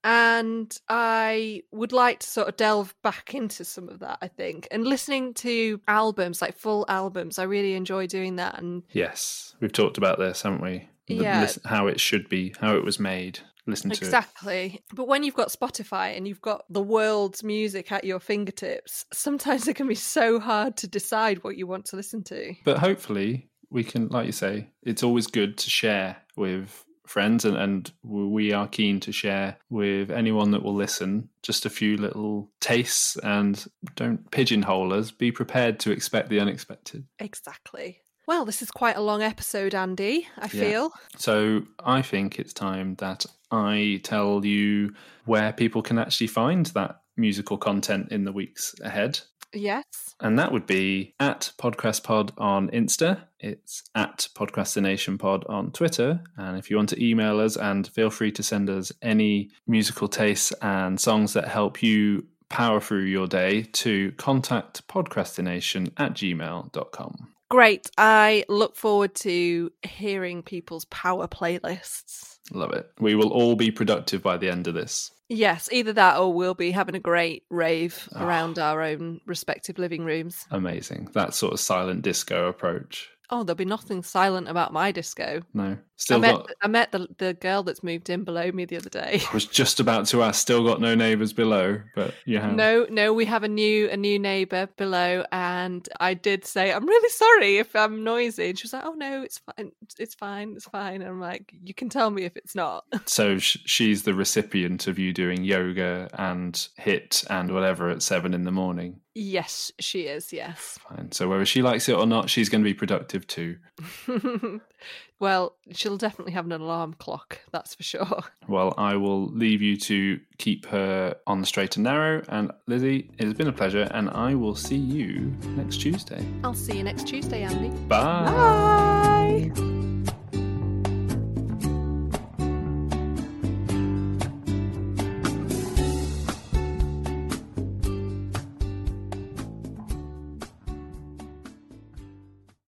And I would like to sort of delve back into some of that, I think. And listening to albums, like full albums, I really enjoy doing that. And yes, we've talked about this, haven't we? The, yeah. how it should be, how it was made listen to exactly but when you've got spotify and you've got the world's music at your fingertips sometimes it can be so hard to decide what you want to listen to but hopefully we can like you say it's always good to share with friends, and, and we are keen to share with anyone that will listen just a few little tastes and don't pigeonhole us. Be prepared to expect the unexpected. Exactly. Well, this is quite a long episode, Andy, I feel. Yeah. So I think it's time that I tell you where people can actually find that musical content in the weeks ahead. Yes. And that would be at Podcast Pod on Insta. It's at Podcrastination Pod on Twitter. And if you want to email us, and feel free to send us any musical tastes and songs that help you power through your day to contact podcrastination at gmail.com. Great. I look forward to hearing people's power playlists. Love it. We will all be productive by the end of this. Yes, either that or we'll be having a great rave oh. around our own respective living rooms. Amazing. That sort of silent disco approach. Oh, there'll be nothing silent about my disco. No, still I met, got. I met the the girl that's moved in below me the other day. I was just about to ask. Still got no neighbours below, but you have. No, no, we have a new a new neighbour below, and I did say I'm really sorry if I'm noisy. And she was like, "Oh no, it's fine, it's fine, it's fine." And I'm like, "You can tell me if it's not." So sh- she's the recipient of you doing yoga and HIIT and whatever at seven in the morning. Yes, she is. Yes. Fine. So whether she likes it or not, she's going to be productive too. well, she'll definitely have an alarm clock. That's for sure. Well, I will leave you to keep her on the straight and narrow. And Lizzie, it has been a pleasure, and I will see you next Tuesday. I'll see you next Tuesday, Andy. Bye. Bye.